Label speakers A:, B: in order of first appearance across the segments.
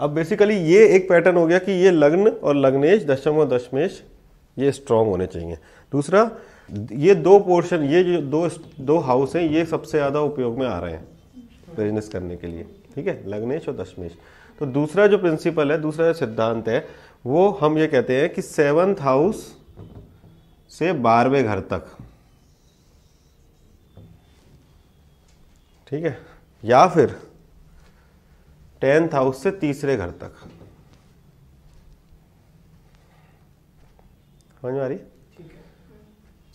A: अब बेसिकली ये एक पैटर्न हो गया कि ये लग्न और लग्नेश, दशम और दशमेश, ये स्ट्रांग होने चाहिए। दूसरा, ये दो पोर्शन ये जो दो दो हाउस हैं, ये सबसे ज़्यादा उपयोग में आ रहे हैं बिज़नेस करने के लिए। ठीक है? लग्नेश और दशमेश। तो दूसरा जो प्रिंसिपल है, दूसरा जो सिद्धांत है, वो हम ये कहते हैं कि सेवन्थ हाउस से बारहवें घर तक। ठीक है? या फिर टेंथ हाउस से तीसरे घर तक। समझ में आ रही?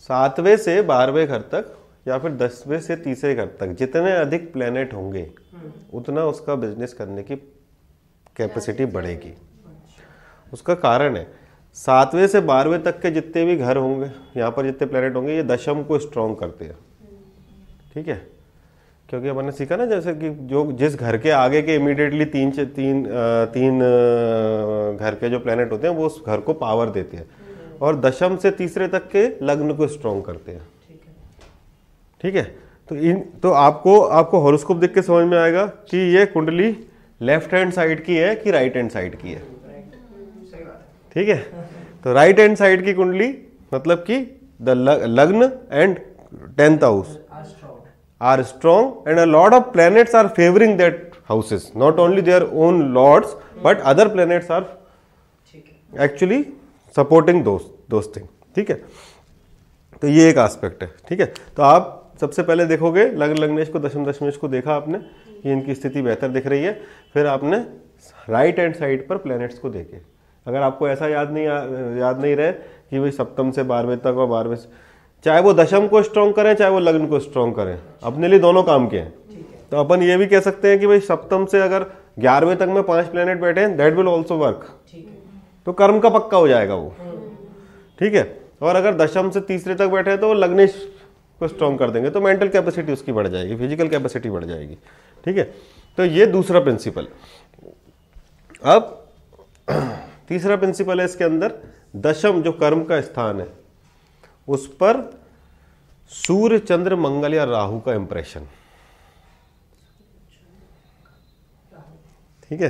A: सातवें से बारहवें घर तक या फिर दसवें से तीसरे घर तक जितने अधिक प्लेनेट होंगे उतना उसका बिज़नेस करने की कैपेसिटी बढ़ेगी। उसका कारण है सातवें से बारहवें तक के जितने भी घर होंगे यहाँ पर जितने प्लेनेट होंगे ये दशम को स्ट्रॉन्ग करते हैं। ठीक है? क्योंकि अपन ने सीखा ना जैसे कि जो जिस घर के आगे के इमीडिएटली तीन तीन तीन घर के जो प्लेनेट होते हैं वो उस घर को पावर देते हैं। और दशम से तीसरे तक के लग्न को स्ट्रॉन्ग करते हैं। ठीक है। तो इन तो आपको आपको हॉरोस्कोप देख के समझ में आएगा कि ये कुंडली लेफ़्ट हैंड साइड की है कि राइट हैंड साइड की है? ठीक है? तो राइट हैंड साइड की कुंडली मतलब कि the lagna and tenth house are strong and a lot of planets are favoring that houses. Not only their own lords, but other planets are those those things. ठीक है? तो ये एक aspect है, ठीक है? तो आप सबसे पहले देखोगे लग्न लग्नेश को, दशम दशमेश को देखा आपने? कि इनकी स्थिति बेहतर दिख रही है। फिर आपने राइट हैंड साइड पर प्लैनेट्स को देखे। अगर आपको ऐसा याद नहीं याद नहीं रहे कि भाई सप्तम से बारहवें तक और बारहवें चाहे वो दशम को स्ट्रॉन्ग करें चाहे वो लग्न को स्ट्रॉन्ग करें। अपने लिए दोनों काम के हैं। तो अपन ये भी कह सकते हैं कि भाई सप्तम से अगर ग्यारहवें तक में पाँच प्लेनेट बैठे हैं दैट विल ऑल्सो वर्क तो कर्म का पक्का हो जाएगा वो। ठीक है? और अगर दशम से तीसरे तक बैठे हैं तो वो लग्नेश को स्ट्रॉन्ग कर देंगे। तो मेंटल कैपेसिटी उसकी बढ़ जाएगी फ़िज़िकल कैपेसिटी बढ़ जाएगी। ठीक है? तो ये दूसरा प्रिंसिपल अब तीसरा प्रिंसिपल है इसके अंदर दशम जो कर्म का स्थान है उस पर सूर्य, चंद्र, मंगल या राहु का इंप्रेशन ठीक है?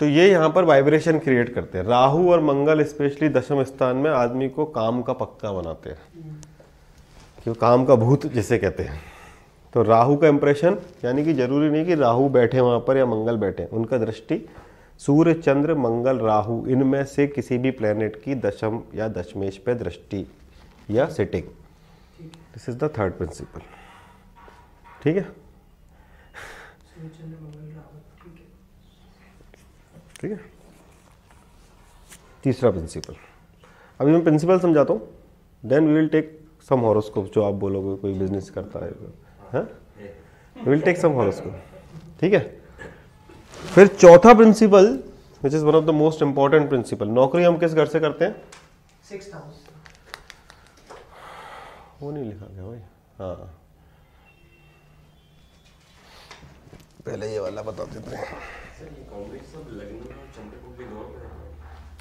A: तो ये यहाँ पर वाइब्रेशन क्रिएट करते हैं। राहु और मंगल स्पेशली दशम स्थान में आदमी को काम का पक्का बनाते हैं। क्यों? काम का भूत जिसे कहते हैं। तो राहु का इंप्रेशन यानी कि ज़रूरी नहीं कि राहु बैठे वहाँ पर या मंगल बैठे, उनका दृष्टि सूर्य चंद्र मंगल राहु इनमें से किसी भी प्लेनेट की दशम या दशमेश पे दृष्टि या sitting this is the third principle ठीक है? ठीक है। तीसरा प्रिंसिपल अभी मैं प्रिंसिपल समझाता हूँ। Then we will take some horoscope जो आप बोलोगे कोई बिज़नेस करता है। विल टेक सम हॉरोस्कोप ठीक है? फिर चौथा principle which is one of the most important principle नौकरी हम किस घर से करते हैं? वो नहीं लिखा गया भाई। हाँ। पहले ये वाला बता देते हैं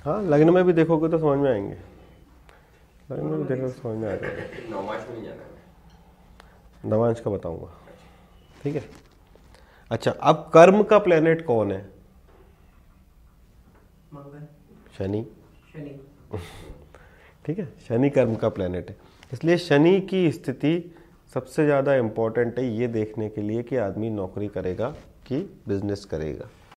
A: हाँ लग्न में भी देखोगे तो समझ में आएँगे। लग्न में भी देखोगे तो समझ में आएगा। नवांश का बताऊँगा। ठीक है? अच्छा अब कर्म का प्लेनेट कौन है? शनि। शनि। ठीक है शनि कर्म का प्लेनेट है। इसलिए शनि की स्थिति सबसे ज़्यादा इंपॉर्टेंट है ये देखने के लिए कि आदमी नौकरी करेगा कि बिज़नेस करेगा।